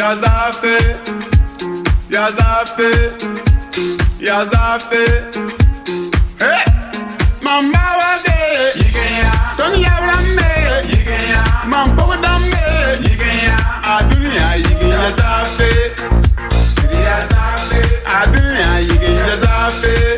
Yazafe, Yazafe, Yazafe. Hey, mamba wade. Yigaya. Tony Abrame. Yigaya. Mambo me, Yigaya. Adunia yigaya. Yazafe. Yazafe. Adunia yigaya. Yazafe.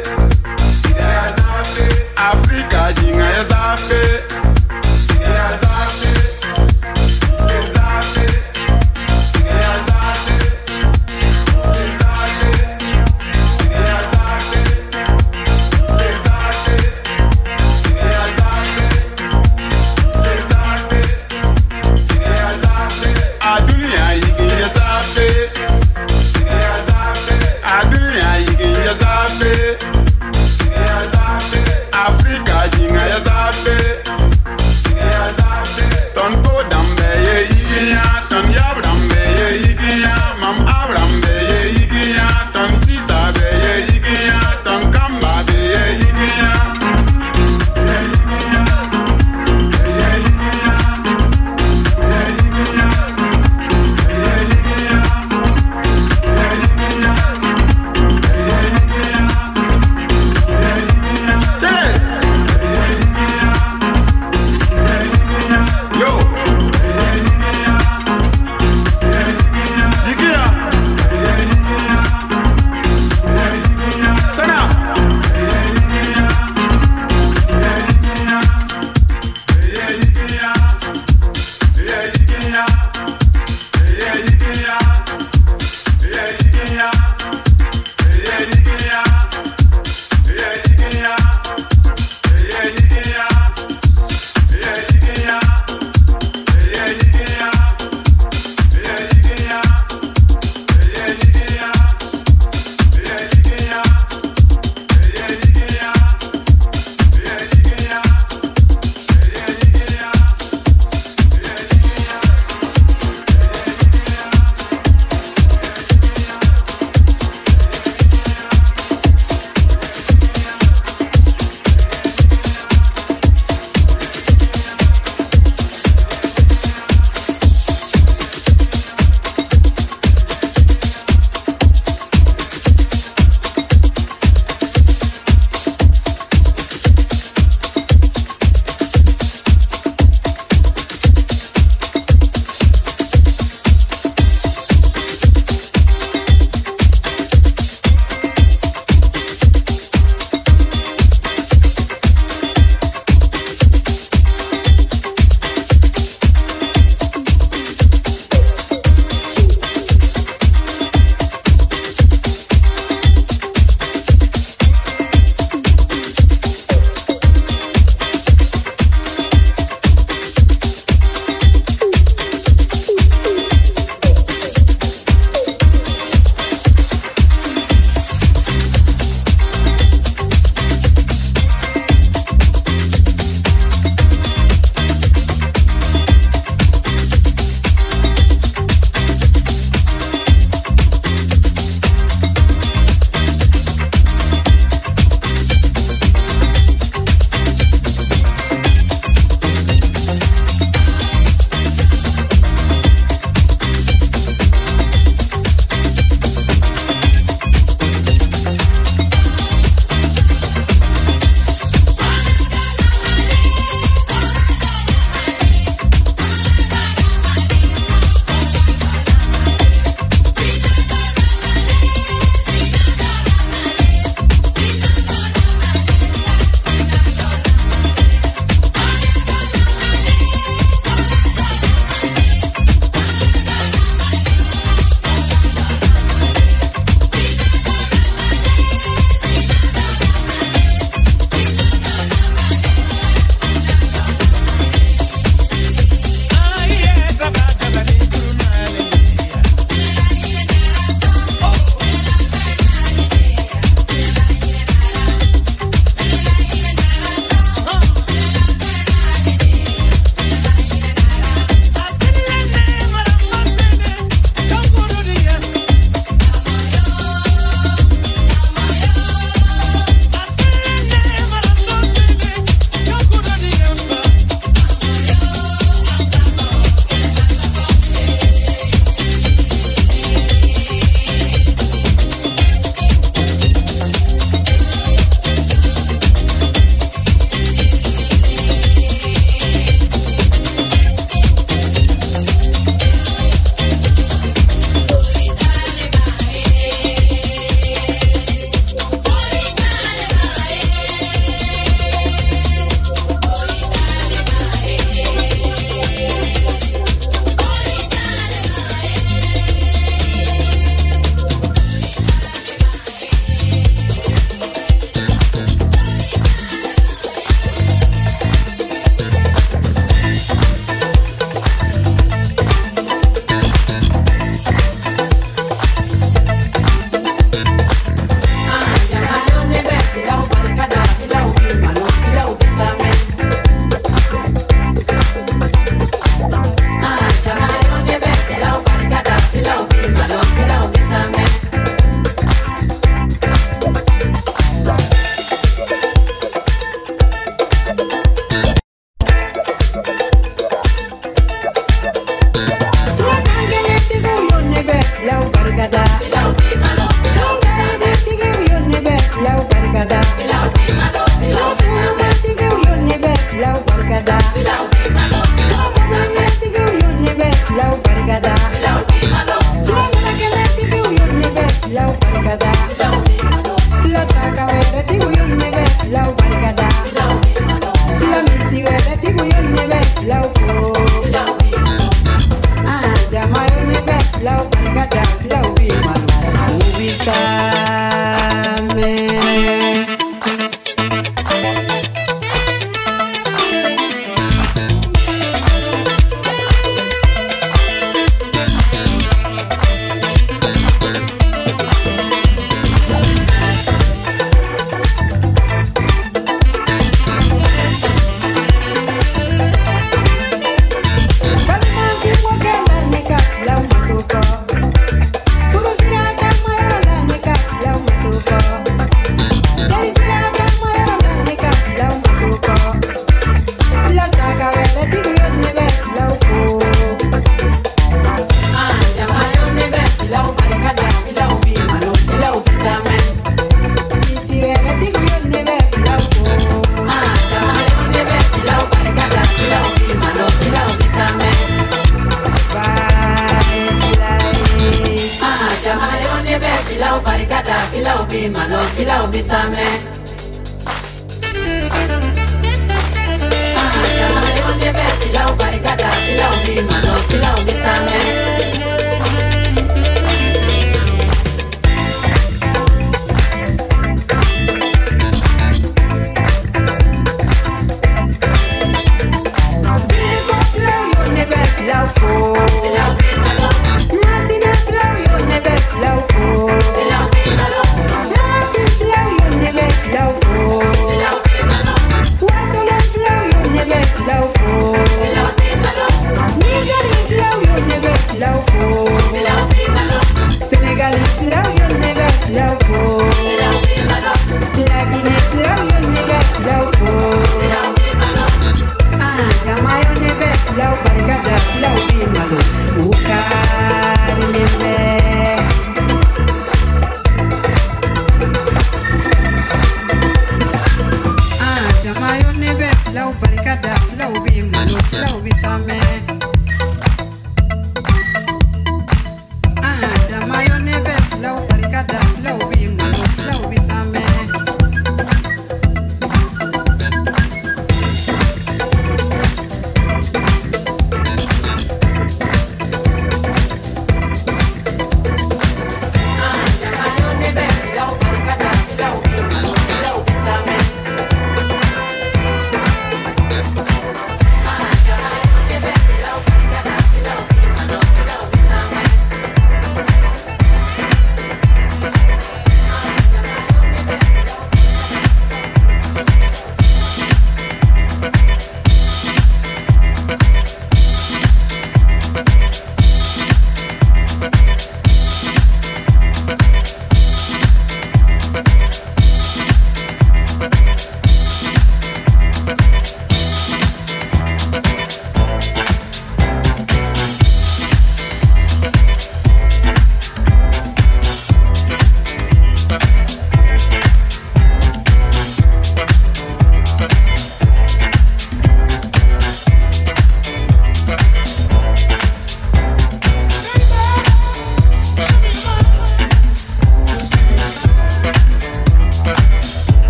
la boca de la vida.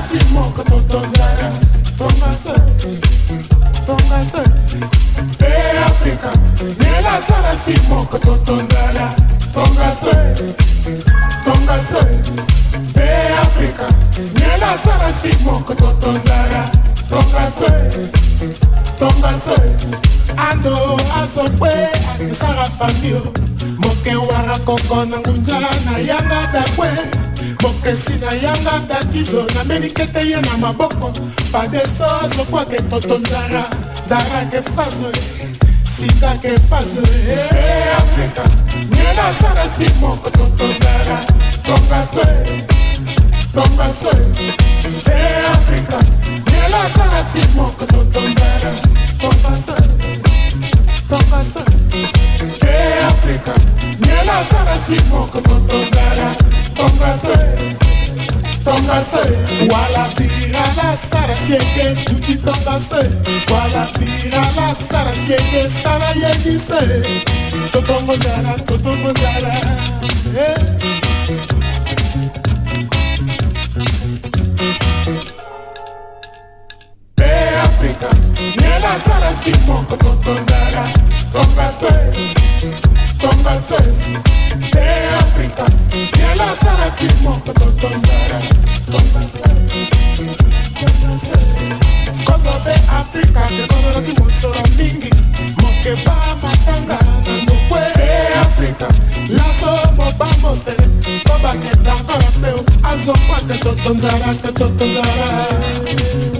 kasi moko totonzala tonga se tonga se e afrika nelasala si moko totonzala tonga se tonga se e afrika nelasala si moko totonzala tonga se tonga se ando azo kpe akisaka famio moke wara koko na ngunja na yanga dakwe bokesi na yanga tatizo namenikete ye na maboko padeso azokwake toto nzara nzara ke faso sida ke faso eh, afrika nena sara si moko toto nzara tokaso tokaso eh, afrika nena sara si moko toto nzara tokaso tokasa e afrika nyela sara si moko totozala tongasa tongasa wala bira la sara siege duti tongasa wala bira la sara siege sara yelise totongo jara totongo jara eh. Tombasala simo kototondala Tombasala Tombasala De África Y la sala simo kototondala Tombasala Cosa de África De kodoro ti mosoro mingi Mokeba matanga na De África La somos vamos de, Toba que dankora peo Azo kwa ketotonzara ketotonzara Tombasala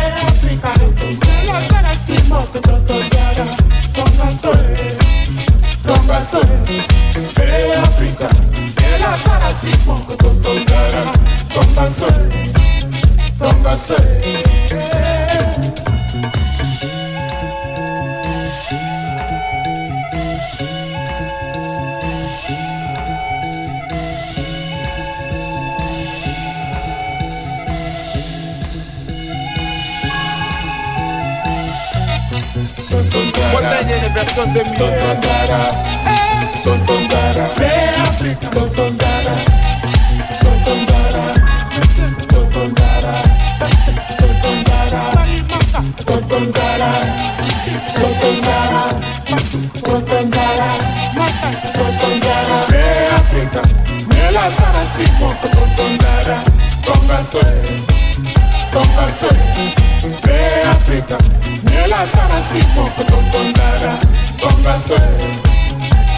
corazones de África, de la cara con poco tocará, tomba sol, toma sol. Cuando en el brazo de mi Toton Zara, De África Toton Zara, Toton Zara, Toton Zara, Toton Zara, Pre África Me la sana si Toton Zara, Toma soy Toma África Nela sara si moko tontondara Bonga soy,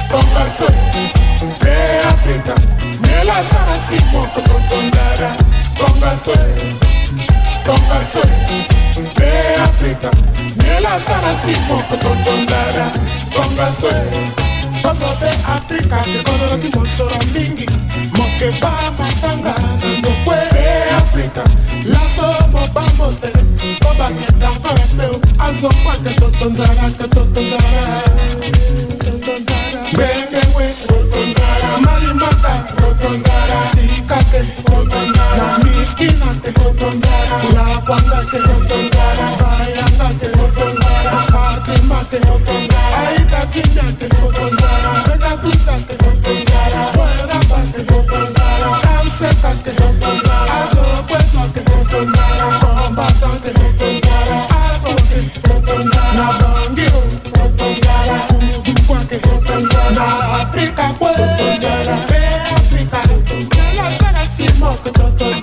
bonga soy Be Africa Nela sara si moko tontondara Bonga soy, bonga soy Be Africa Nela sara si moko tontondara Bonga soy, bonga soy Kozo de Afrika Kekondolo ti mosoro mingi Mokeba matanga Nango kwe Afrika Laso boba mote Boba kenda kore Azo kwa ke totonzara Ke totonzara Totonzara Bengewe Totonzara Marimata Totonzara Sikate Totonzara Na miskinate Totonzara La kwangate Totonzara Bayangate Martin, Martin, Gonzala. Ahí está chingate con Gonzala. Venga tú África pues. Gonzala. Ve África. La cara sin moco con Gonzala.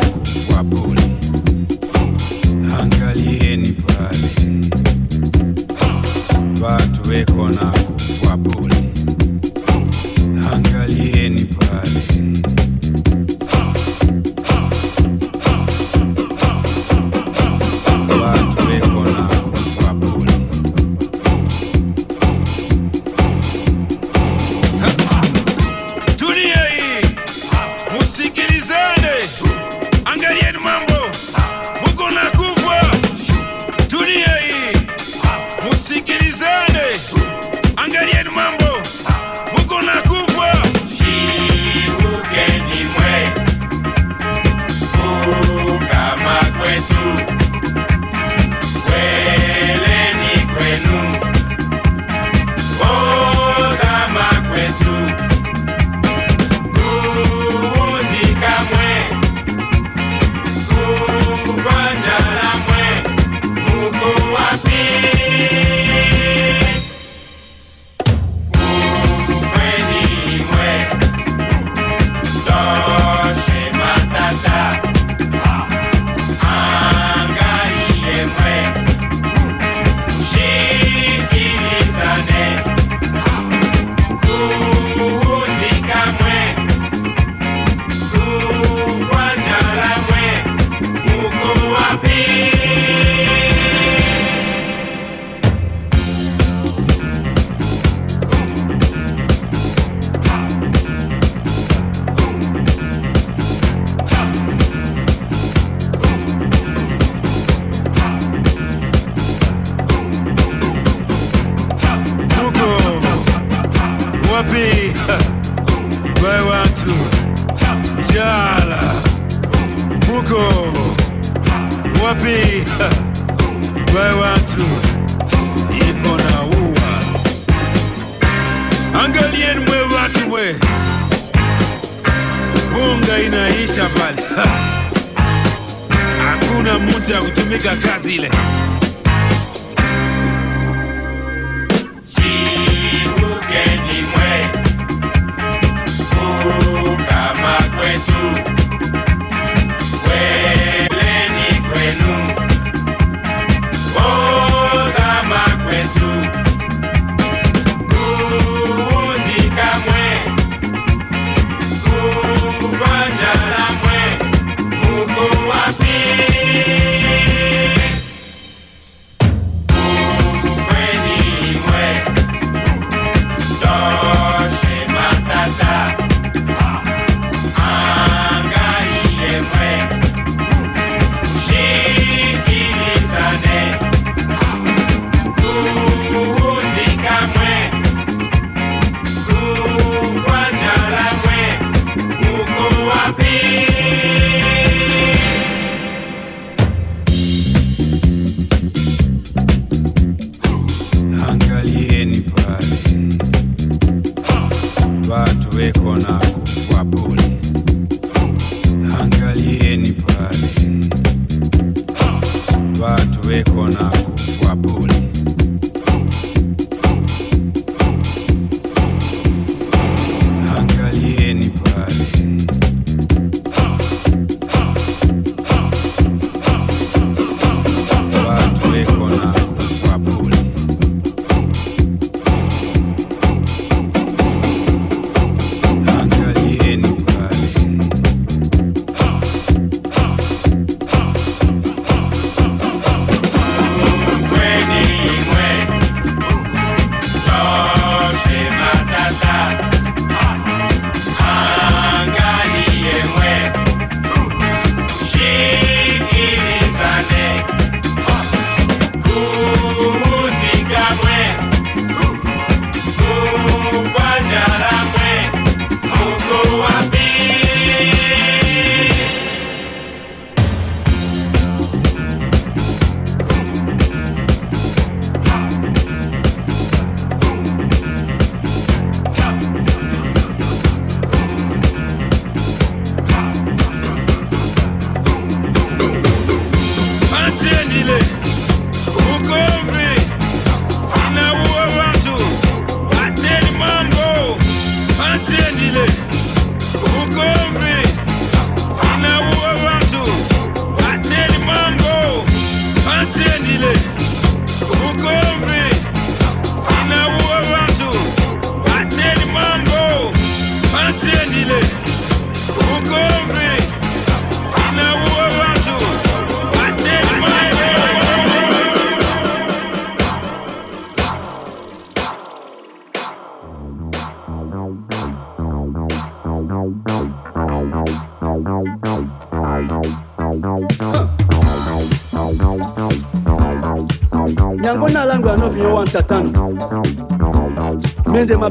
wake on up.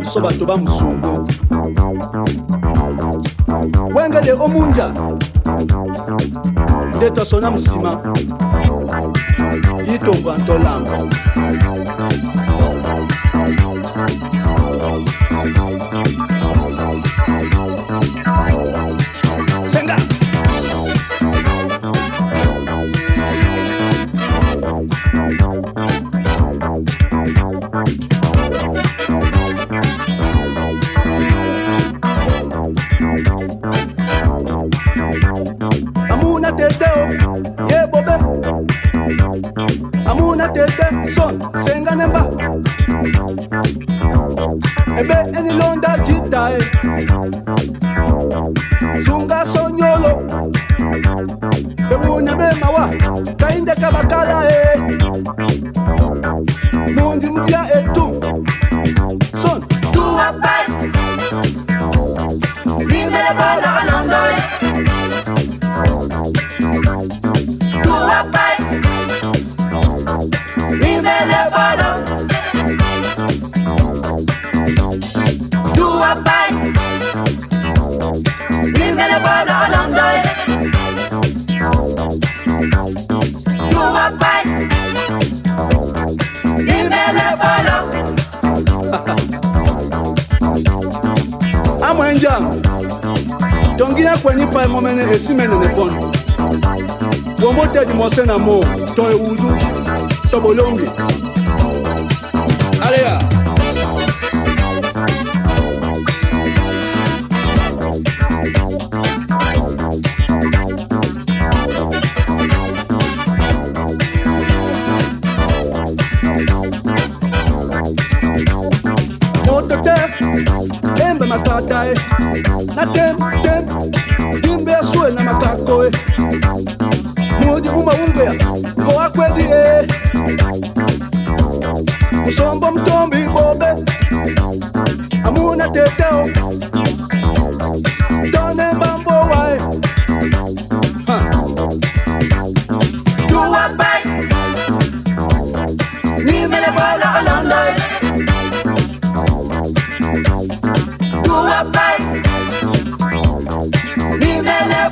biso bato bamusungu wengele omunja nde tosona musima yitongo antolanga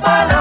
palabra.